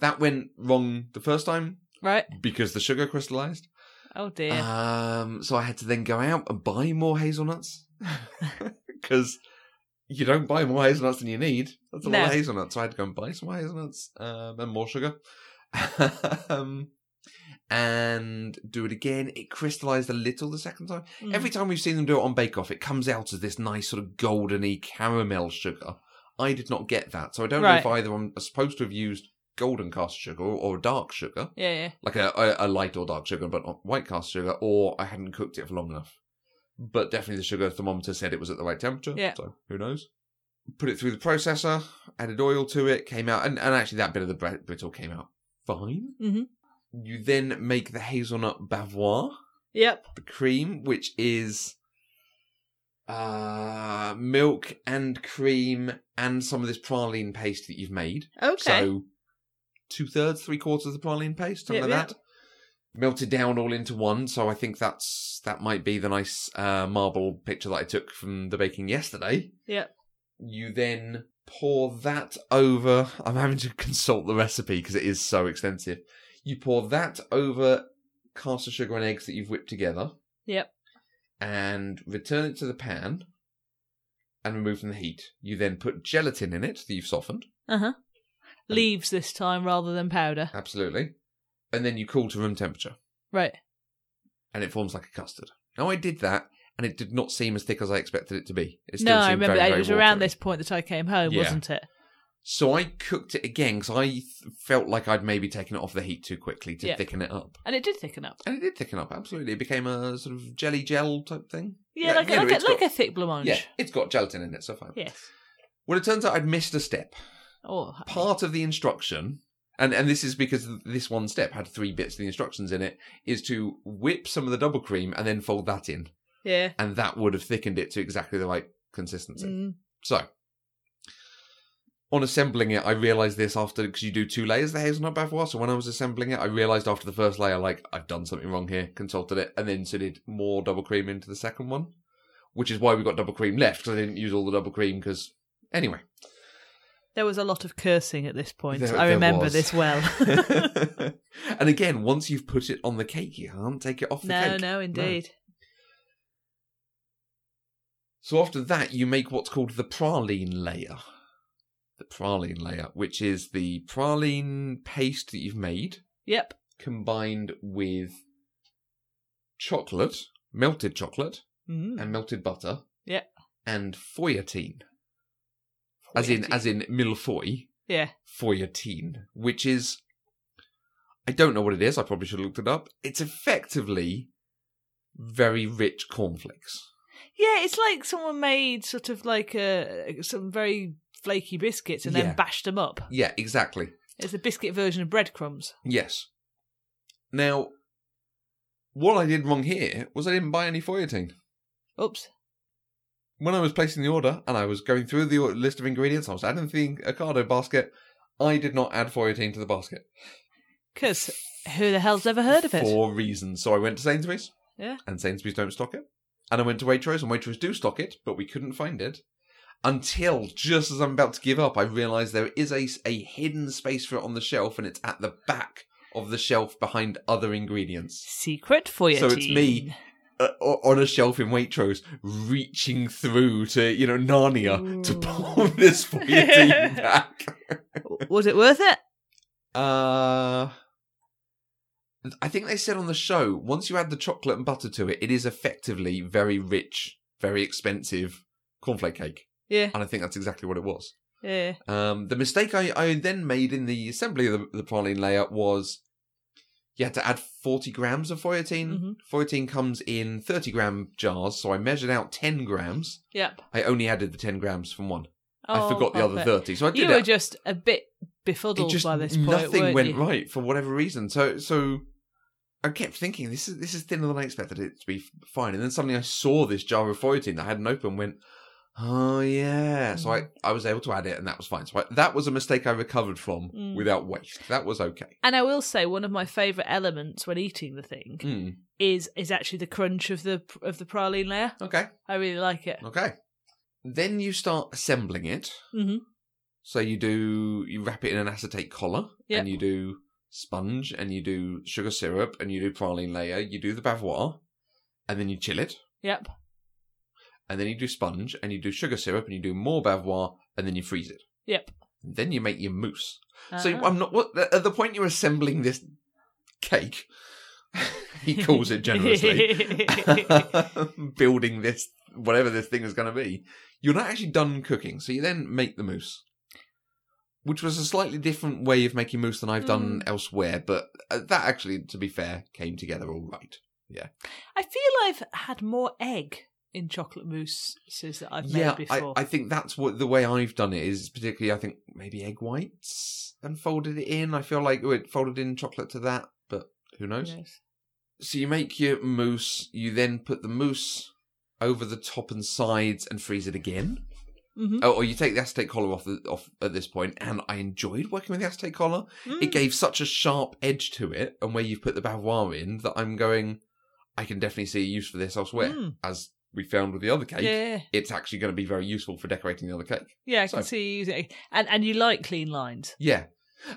S1: that went wrong the first time
S2: right.
S1: because the sugar crystallized.
S2: Oh dear.
S1: Um, so I had to then go out and buy more hazelnuts because you don't buy more hazelnuts than you need. That's a lot
S2: No.
S1: of hazelnuts. So I had to go and buy some more hazelnuts um, and more sugar. [laughs] um, and do it again. It crystallized a little the second time.
S2: Mm.
S1: Every time we've seen them do it on Bake Off, it comes out as this nice sort of goldeny caramel sugar. I did not get that, so I don't know if
S2: Right.
S1: either I'm supposed to have used golden caster sugar or dark sugar
S2: Yeah, yeah.
S1: like a, a, a light or dark sugar, but not white caster sugar, or I hadn't cooked it for long enough. But definitely the sugar thermometer said it was at the right temperature.
S2: Yeah.
S1: So who knows? Put it through the processor, added oil to it, came out, and, and actually that bit of the brittle came out fine.
S2: Mhm.
S1: You then make the hazelnut bavarois,
S2: Yep.
S1: the cream, which is uh milk and cream and some of this praline paste that you've made.
S2: Okay.
S1: So two thirds, three quarters of the praline paste, something
S2: Yep,
S1: like
S2: yep.
S1: that. Melted down all into one. So I think that's that might be the nice uh, marble picture that I took from the baking yesterday.
S2: Yep.
S1: You then pour that over. I'm having to consult the recipe because it is so extensive. You pour that over caster sugar and eggs that you've whipped together
S2: Yep.
S1: and return it to the pan and remove from the heat. You then put gelatin in it that you've softened.
S2: Uh huh. Leaves this time rather than powder.
S1: Absolutely. And then you cool to room temperature
S2: Right.
S1: and it forms like a custard. Now I did that and it did not seem as thick as I expected it to be. It still
S2: No, I remember
S1: very,
S2: that.
S1: very
S2: it was around this point that I came home,
S1: Yeah.
S2: wasn't it?
S1: So I cooked it again because I th- felt like I'd maybe taken it off the heat too quickly to
S2: Yeah.
S1: thicken it up.
S2: And it did thicken up.
S1: And it did thicken up, absolutely. It became a sort of jelly gel type thing.
S2: Yeah,
S1: Yeah,
S2: like,
S1: you know,
S2: like, a, like
S1: got-
S2: a thick blancmange.
S1: Yeah, it's got gelatin in it, so fine.
S2: Yes.
S1: Well, it turns out I'd missed a step.
S2: Oh, uh,
S1: part of the instruction, and and this is because this one step had three bits of the instructions in it, is to whip some of the double cream and then fold that in,
S2: yeah.
S1: and that would have thickened it to exactly the right consistency.
S2: Mm.
S1: So, on assembling it, I realized this after because you do two layers of the hazelnut bavarois. So when I was assembling it, I realized after the first layer, like I've done something wrong here. Consulted it, and then inserted more double cream into the second one, which is why we got double cream left because I didn't use all the double cream. Because anyway,
S2: There was a lot of cursing at this point.
S1: There-
S2: I remember this well. [laughs]
S1: and again, once you've put it on the cake, you can't take it off the
S2: no,
S1: cake.
S2: no, indeed.
S1: So after that, you make what's called the praline layer. The praline layer, which is the praline paste that you've made
S2: Yep.
S1: combined with chocolate, melted chocolate,
S2: Mm.
S1: and melted butter.
S2: Yeah.
S1: And feuilletine. As in, as in mille-feuille,
S2: Yeah.
S1: feuilletine, which is, I don't know what it is. I probably should have looked it up. It's effectively very rich cornflakes.
S2: Yeah, it's like someone made sort of like a, some very flaky biscuits and
S1: Yeah.
S2: then bashed them up.
S1: Yeah, exactly.
S2: It's a biscuit version of breadcrumbs.
S1: Yes. Now, what I did wrong here was I didn't buy any feuilletine.
S2: Oops.
S1: When I was placing the order and I was going through the list of ingredients, I was adding the Ocado basket. I did not add feuilletine to the basket
S2: Because who the hell's ever heard of it?
S1: for reasons. So I went to Sainsbury's,
S2: Yeah.
S1: and Sainsbury's don't stock it. And I went to Waitrose, and Waitrose do stock it, but we couldn't find it until just as I'm about to give up. I realise there is a a hidden space for it on the shelf, and it's at the back of the shelf behind other ingredients.
S2: Secret for you.
S1: So it's me. Uh, on a shelf in Waitrose, reaching through to you know Narnia to
S2: Ooh.
S1: pull [laughs] this feuilletine [laughs] back.
S2: Was it worth it?
S1: Uh, I think they said on the show once you add the chocolate and butter to it, it is effectively very rich, very expensive cornflake cake,
S2: Yeah.
S1: and I think that's exactly what it was.
S2: Yeah.
S1: Um, the mistake I, I then made in the assembly of the, the praline layer was you had to add 40 grams of feuilletine.
S2: Mhm.
S1: Feuilletine comes in 30 gram jars, so I measured out 10 grams.
S2: Yep.
S1: I only added the 10 grams from one. I
S2: Oh,
S1: forgot the other 30. So I did
S2: You
S1: it.
S2: were just a bit
S1: it
S2: befuddled
S1: just
S2: by this point.
S1: nothing went
S2: you?
S1: right for whatever reason. So so I kept thinking this is this is thinner than I expected it to be fine. And then suddenly I saw this jar of feuilletine that I hadn't opened. Went, oh yeah. So I
S2: Mm.
S1: I was able to add it, and that was fine. So I, that was a mistake I recovered from
S2: Mm.
S1: without waste. That was okay.
S2: And I will say one of my favourite elements when eating the thing
S1: Mm.
S2: is is actually the crunch of the of the praline layer.
S1: Okay.
S2: I really like it.
S1: Okay. Then you start assembling it.
S2: hmm
S1: So you do you wrap it in an acetate collar,
S2: Yep.
S1: and you do sponge, and you do sugar syrup, and you do praline layer. You do the bavarois and then you chill it,
S2: Yep.
S1: And then you do sponge, and you do sugar syrup, and you do more bavarois, and then you freeze it.
S2: Yep.
S1: Then you make your mousse. So
S2: Ah.
S1: I'm not what at the point you're assembling this cake. he calls it generously. [laughs] building this whatever this thing is going to be. You're not actually done cooking, so you then make the mousse, which was a slightly different way of making mousse than I've done elsewhere. But uh, that actually, to be fair, came together all right. Yeah.
S2: I feel I've had more egg in chocolate mousses that I've
S1: yeah,
S2: made
S1: I,
S2: before.
S1: I think that's what the way I've done it is. Particularly, I think maybe egg whites and folded it in. I feel like oh, it folded in chocolate to that, but who knows?
S2: Yes.
S1: So you make your mousse. You then put the mousse over the top and sides and freeze it again.
S2: Mhm.
S1: Oh, or you take the acetate collar off the, off at this point, and I enjoyed working with the acetate collar. It
S2: Mm.
S1: gave such a sharp edge to it, and where you've put the bavarois in, that I'm going. I can definitely see a use for this elsewhere,
S2: Mm.
S1: as we found with the other cake.
S2: Yeah,
S1: It's actually going to be very useful for decorating the other cake.
S2: yeah, I can see you using it, and and you like clean lines.
S1: Yeah.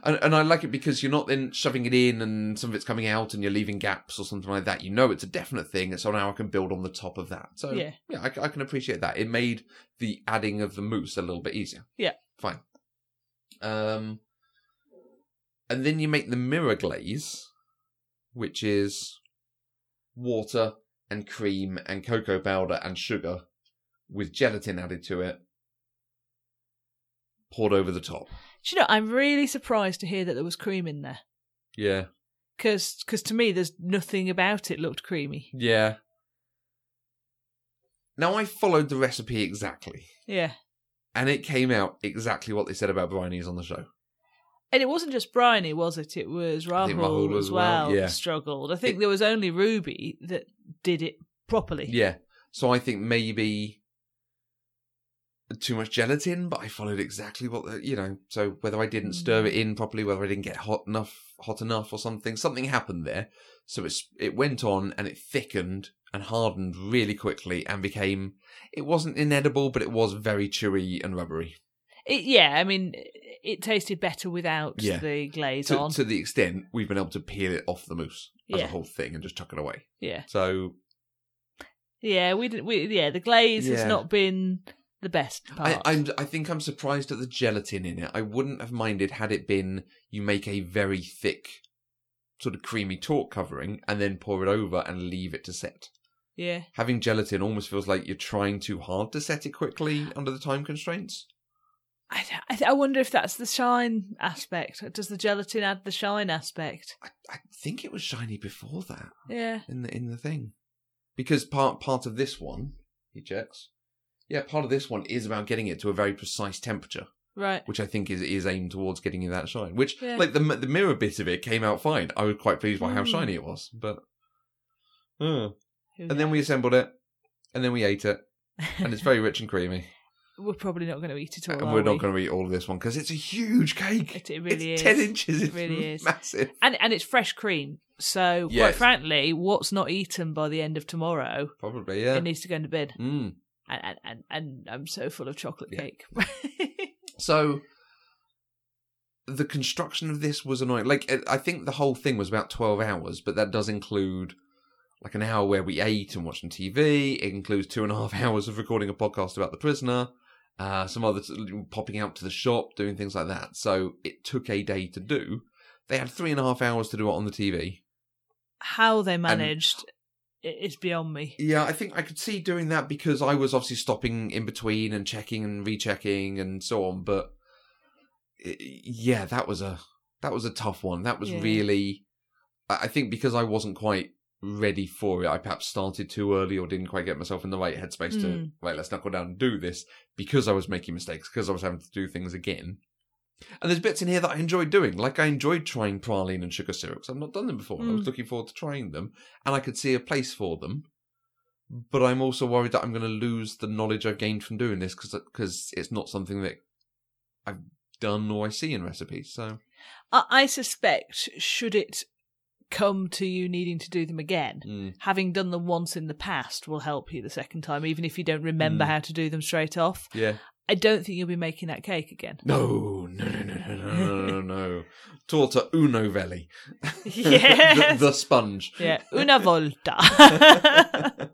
S1: And, and I like it because you're not then shoving it in and some of it's coming out and you're leaving gaps or something like that. You know it's a definite thing, and so now I can build on the top of that. So
S2: Yeah.
S1: yeah, I, I can appreciate that. It made the adding of the mousse a little bit easier.
S2: Yeah.
S1: fine. Um, and then you make the mirror glaze, which is water and cream and cocoa powder and sugar with gelatin added to it, poured over the top.
S2: Do you know? I'm really surprised to hear that there was cream in there
S1: Yeah.
S2: because cause to me, there's nothing about it looked creamy.
S1: Yeah. Now I followed the recipe exactly,
S2: Yeah,
S1: and it came out exactly what they said about Briony's on the show.
S2: And it wasn't just Briony, was it? It was Rahul
S1: Rahul
S2: as
S1: well,
S2: well.
S1: yeah.
S2: struggled. I think
S1: It-
S2: there was only Ruby that did it properly.
S1: Yeah. So I think maybe too much gelatin, but I followed exactly what the, you know. So whether I didn't stir
S2: Mm.
S1: it in properly, whether I didn't get hot enough, hot enough, or something, something happened there. So it's it went on and it thickened and hardened really quickly and became. It wasn't inedible, but it was very chewy and rubbery
S2: It, yeah, I mean, it tasted better without
S1: Yeah.
S2: the glaze
S1: to,
S2: on.
S1: to the extent we've been able to peel it off the mousse as
S2: Yeah.
S1: a whole thing and just chuck it away.
S2: yeah,
S1: So
S2: yeah, we didn't. We, yeah, the glaze has
S1: Yeah.
S2: not been the best part.
S1: I, I'm, I think I'm surprised at the gelatin in it. I wouldn't have minded had it been you make a very thick, sort of creamy talk covering and then pour it over and leave it to set.
S2: yeah,
S1: Having gelatin almost feels like you're trying too hard to set it quickly under the time constraints.
S2: I, I, wonder if that's the shine aspect. Does the gelatin add the shine aspect?
S1: I, I think it was shiny before that
S2: Yeah,
S1: in the in the thing, because part part of this one he checks. Yeah, part of this one is about getting it to a very precise temperature.
S2: right.
S1: which I think is is aimed towards getting you that shine. Which,
S2: Yeah.
S1: like the the mirror bit of it came out fine. I was quite pleased by how
S2: Mm.
S1: shiny it was. But, uh. And then we assembled it, and then we ate it, and it's very [laughs] rich and creamy.
S2: We're probably not going to eat it all.
S1: and we're not
S2: we?
S1: going to eat all of this one because it's a huge cake.
S2: It, it really
S1: it's
S2: is.
S1: ten inches. It's
S2: really is.
S1: massive.
S2: and and it's fresh cream. So quite frankly, what's not eaten by the end of tomorrow,
S1: Probably, yeah.
S2: it needs to go into bed.
S1: Mm.
S2: And and, and, and I'm so full of chocolate
S1: Yeah.
S2: cake. [laughs]
S1: So the construction of this was annoying. Like I think the whole thing was about twelve hours, but that does include like an hour where we ate and watched TV. It includes two and a half [laughs] hours of recording a podcast about the prisoner. Uh, some other popping out to the shop, doing things like that. So it took a day to do. They had three and a half hours to do it on the TV.
S2: How they managed it is beyond me.
S1: Yeah, I think I could see doing that because I was obviously stopping in between and checking and rechecking and so on. But i- yeah, that was a that was a tough one. That was
S2: Yeah.
S1: really, I think because I wasn't quite ready for it, I perhaps started too early or didn't quite get myself in the right headspace to
S2: Mm.
S1: right. Let's knuckle down and do this because I was making mistakes because I was having to do things again. And there's bits in here that I enjoyed doing, like I enjoyed trying praline and sugar syrup syrups. I've not done them before. and I was
S2: Mm.
S1: looking forward to trying them, and I could see a place for them but I'm also worried that I'm going to lose the knowledge I've gained from doing this because it's not something that I've done or I see in recipes. So
S2: I, I suspect should it come to you needing to do them again.
S1: Mm.
S2: Having done them once in the past will help you the second time, even if you don't remember
S1: mm.
S2: how to do them straight off.
S1: Yeah.
S2: I don't think you'll be making that cake again.
S1: No, no, no, no, no, no, no, no. Torta uno Velli.
S2: Yes. [laughs]
S1: the, the, sponge.
S2: Yeah. Una volta. [laughs]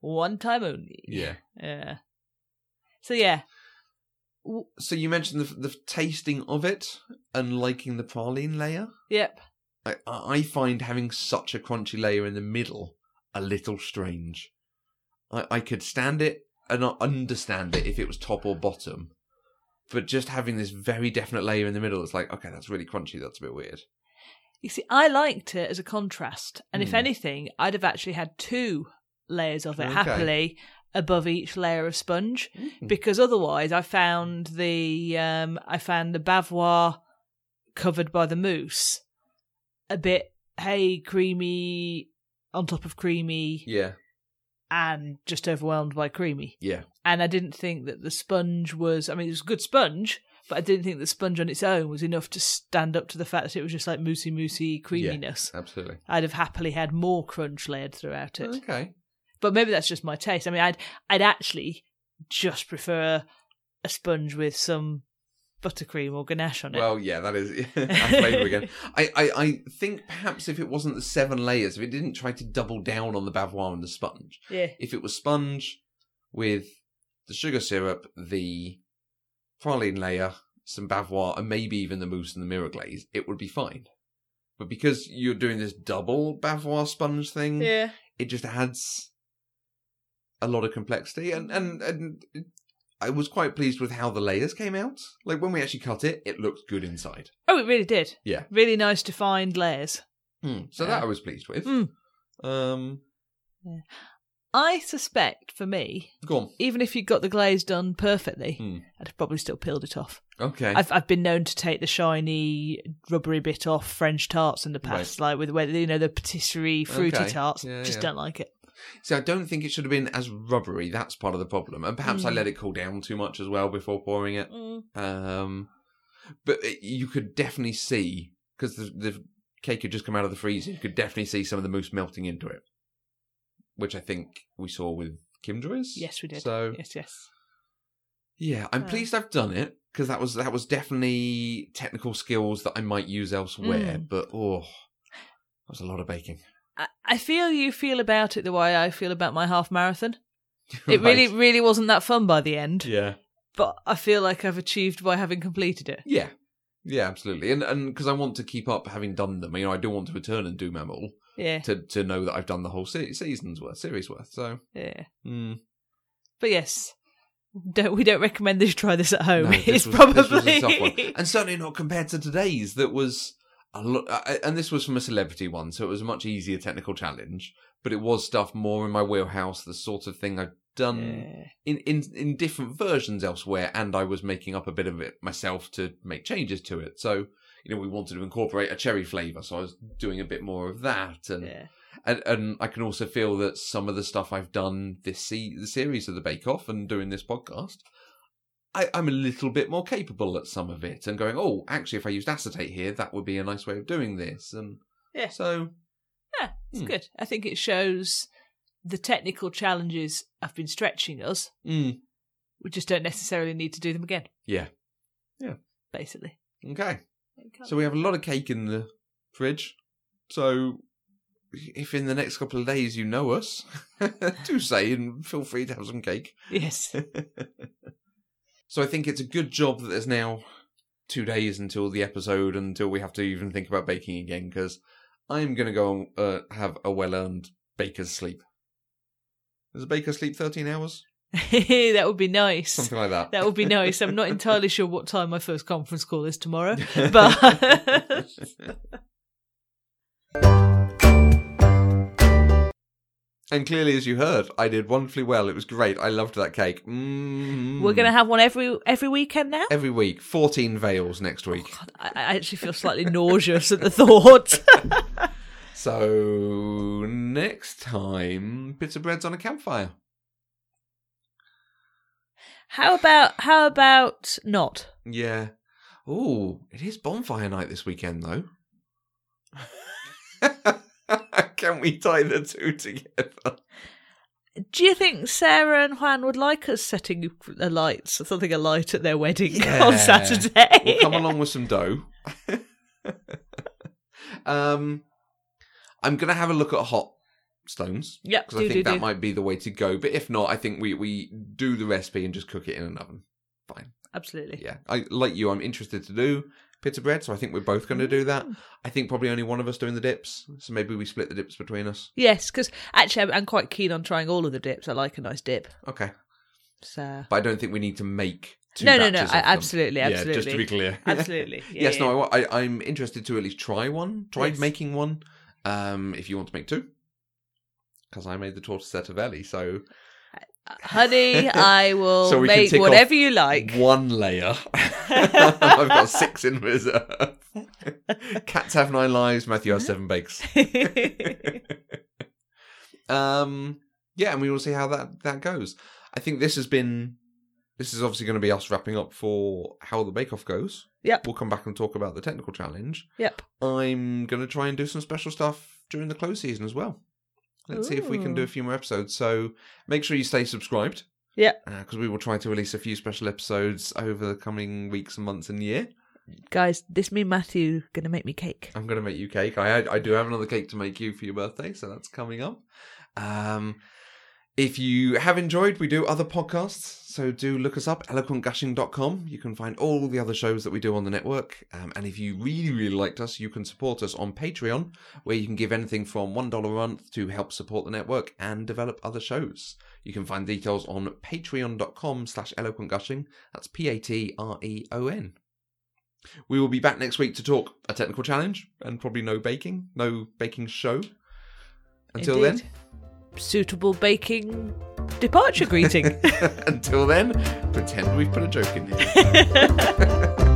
S2: One time only.
S1: Yeah.
S2: Yeah. So, yeah.
S1: So you mentioned the, the tasting of it and liking the praline layer.
S2: Yep.
S1: I, I find having such a crunchy layer in the middle a little strange. I, I could stand it and not understand it if it was top or bottom, but just having this very definite layer in the middle, it's like, okay, that's really crunchy. That's a bit weird.
S2: You see, I liked it as a contrast, and if
S1: Hmm.
S2: anything, I'd have actually had two layers of it
S1: Okay.
S2: happily above each layer of sponge, because otherwise, I found the um, I found the bavarois covered by the mousse a bit hey creamy on top of creamy
S1: Yeah,
S2: and just overwhelmed by creamy.
S1: yeah,
S2: and I didn't think that the sponge was. I mean, it was a good sponge, but I didn't think the sponge on its own was enough to stand up to the fact that it was just like moosey moosey creaminess.
S1: absolutely.
S2: I'd have happily had more crunch layered throughout it,
S1: Okay.
S2: but maybe that's just my taste. I mean, I'd I'd actually just prefer a sponge with some buttercream or ganache on it.
S1: Well, yeah, that is [laughs] flavour again. [laughs] I, I, I think perhaps if it wasn't the seven layers, if it didn't try to double down on the bavarois and the sponge,
S2: yeah,
S1: if it was sponge with the sugar syrup, the praline layer, some bavarois, and maybe even the mousse and the mirror glaze, it would be fine. But because you're doing this double bavarois sponge thing,
S2: yeah.
S1: it just adds a lot of complexity. And, and, and I was quite pleased with how the layers came out. Like when we actually cut it, it looked good inside.
S2: Oh, it really did.
S1: Yeah.
S2: really nice defined layers.
S1: Hmm, So
S2: Yeah.
S1: that I was pleased with.
S2: Mm.
S1: Um,
S2: I suspect for me, even if you got the glaze done perfectly,
S1: Hmm.
S2: I'd have probably still peeled it off.
S1: Okay.
S2: I've I've been known to take the shiny rubbery bit off French tarts in the past, like with where you know the patisserie fruity
S1: Okay.
S2: tarts.
S1: Yeah,
S2: Just
S1: yeah.
S2: don't like it.
S1: See, I don't think it should have been as rubbery. That's part of the problem, and perhaps I
S2: Mm.
S1: let it cool down too much as well before pouring it.
S2: Mm.
S1: Um, but it, you could definitely see because the, the cake had just come out of the freezer. You could definitely see some of the mousse melting into it, which I think we saw with Kim Joy's.
S2: Yes, we did.
S1: So
S2: Yes, yes.
S1: yeah, I'm
S2: Uh.
S1: pleased I've done it because that was that was definitely technical skills that I might use elsewhere.
S2: Mm.
S1: But oh, that was a lot of baking.
S2: I, I feel you feel about it the way I feel about my half marathon. [laughs] It really,
S1: Right.
S2: really wasn't that fun by the end,
S1: yeah.
S2: but I feel like I've achieved by having completed it.
S1: Yeah, yeah, absolutely, and and because I want to keep up having done them, you know, I do want to return and do them all
S2: Yeah,
S1: to to know that I've done the whole se- season's worth, series worth. So,
S2: yeah.
S1: mm,
S2: But yes, don't we don't recommend that you try this at home.
S1: no, [laughs] this
S2: it's
S1: was-
S2: probably
S1: this was a tough one. and certainly not compared to today's. That was a lot, and this was from a celebrity one, so it was a much easier technical challenge. But it was stuff more in my wheelhouse, the sort of thing I've done
S2: Yeah.
S1: in, in in different versions elsewhere, and I was making up a bit of it myself to make changes to it. So you know, we wanted to incorporate a cherry flavour, so I was doing a bit more of that, and
S2: yeah.
S1: and, and I can also feel that some of the stuff I've done this se- the series of the Bake Off and doing this podcast, I, I'm a little bit more capable at some of it, and going, oh, actually, if I used acetate here, that would be a nice way of doing this, and
S2: Yeah.
S1: so
S2: Yeah, it's
S1: Hmm.
S2: good. I think it shows the technical challenges have been stretching us.
S1: mm,
S2: We just don't necessarily need to do them again.
S1: Yeah. Yeah.
S2: Basically.
S1: okay. So we have a lot of cake in the fridge. So if in the next couple of days you know us, [laughs] do say and feel free to have some cake.
S2: Yes. [laughs]
S1: so I think it's a good job that there's now two days until the episode, until we have to even think about baking again, because I'm going to go and uh, have a well earned baker's sleep. Does a baker sleep 13 hours? [laughs]
S2: that would be nice.
S1: Something like that.
S2: That would be nice. I'm not entirely sure what time my first conference call is tomorrow, [laughs] but [laughs]
S1: and clearly, as you heard, I did wonderfully well. It was great. I loved that cake. mm
S2: we're gonna have one every every weekend now.
S1: Every week. 14 veils next week.
S2: I, I actually feel slightly nauseous at the thought. [laughs]
S1: So, next time, bits of bread's on a campfire.
S2: how about how about not?
S1: Yeah. Oh, it is bonfire night this weekend, though. [laughs] [laughs] Can we tie the two together?
S2: Do you think Sarah and Juan would like us setting a light, something alight at their wedding
S1: Yeah.
S2: on Saturday?
S1: We'll come along with some dough. [laughs] um, I'm gonna have a look at hot stones
S2: Yep,
S1: because I think
S2: do
S1: that
S2: do.
S1: might be the way to go. But if not, I think we we do the recipe and just cook it in an oven. Fine.
S2: Absolutely.
S1: Yeah, I like you. I'm interested to do pita bread, so I think we're both going to do that.
S2: Mm.
S1: I think probably only one of us doing the dips, so maybe we split the dips between us.
S2: Yes, because actually, I'm, I'm quite keen on trying all of the dips. I like a nice dip.
S1: Okay,
S2: So
S1: but I don't think we need to make. Two
S2: no, no, no.
S1: batches
S2: I,
S1: of
S2: absolutely,
S1: Yeah,
S2: absolutely,
S1: just to be clear. [laughs]
S2: absolutely. [laughs] Yeah,
S1: yes,
S2: yeah.
S1: no, I, I, I'm interested to at least try one. Try
S2: Yes.
S1: making one. Um, if you want to make two, because I made the torta torticettavelli, so
S2: honey, [laughs] I will
S1: So
S2: make whatever you like.
S1: one layer. [laughs] I've got six in reserve. Cats have nine lives. Matthew has seven bakes. [laughs] um, yeah, and we will see how that that goes. I think this has been. This is obviously going to be us wrapping up for how the bake off goes.
S2: Yep.
S1: We'll come back and talk about the technical challenge.
S2: yep.
S1: I'm going to try and do some special stuff during the close season as well. Let's see if we can do a few more episodes. So make sure you stay subscribed.
S2: Yeah.
S1: Because we will try to release a few special episodes over the coming weeks and months and year.
S2: Guys, this me Matthew gonna make me cake.
S1: I'm going to make you cake. I I do have another cake to make you for your birthday, so that's coming up. Um, if you have enjoyed, we do other podcasts, so do look us up, eloquentgushing.com. You can find all the other shows that we do on the network. Um, and if you really, really liked us, you can support us on Patreon, where you can give anything from $1 a month to help support the network and develop other shows. You can find details on patreon.com slash eloquentgushing. That's P-A-T-R-E-O-N. We will be back next week to talk a technical challenge and probably no baking, no baking show. Until
S2: Indeed. Suitable baking departure greeting. [laughs]
S1: until then, pretend we've put a joke in here. [laughs]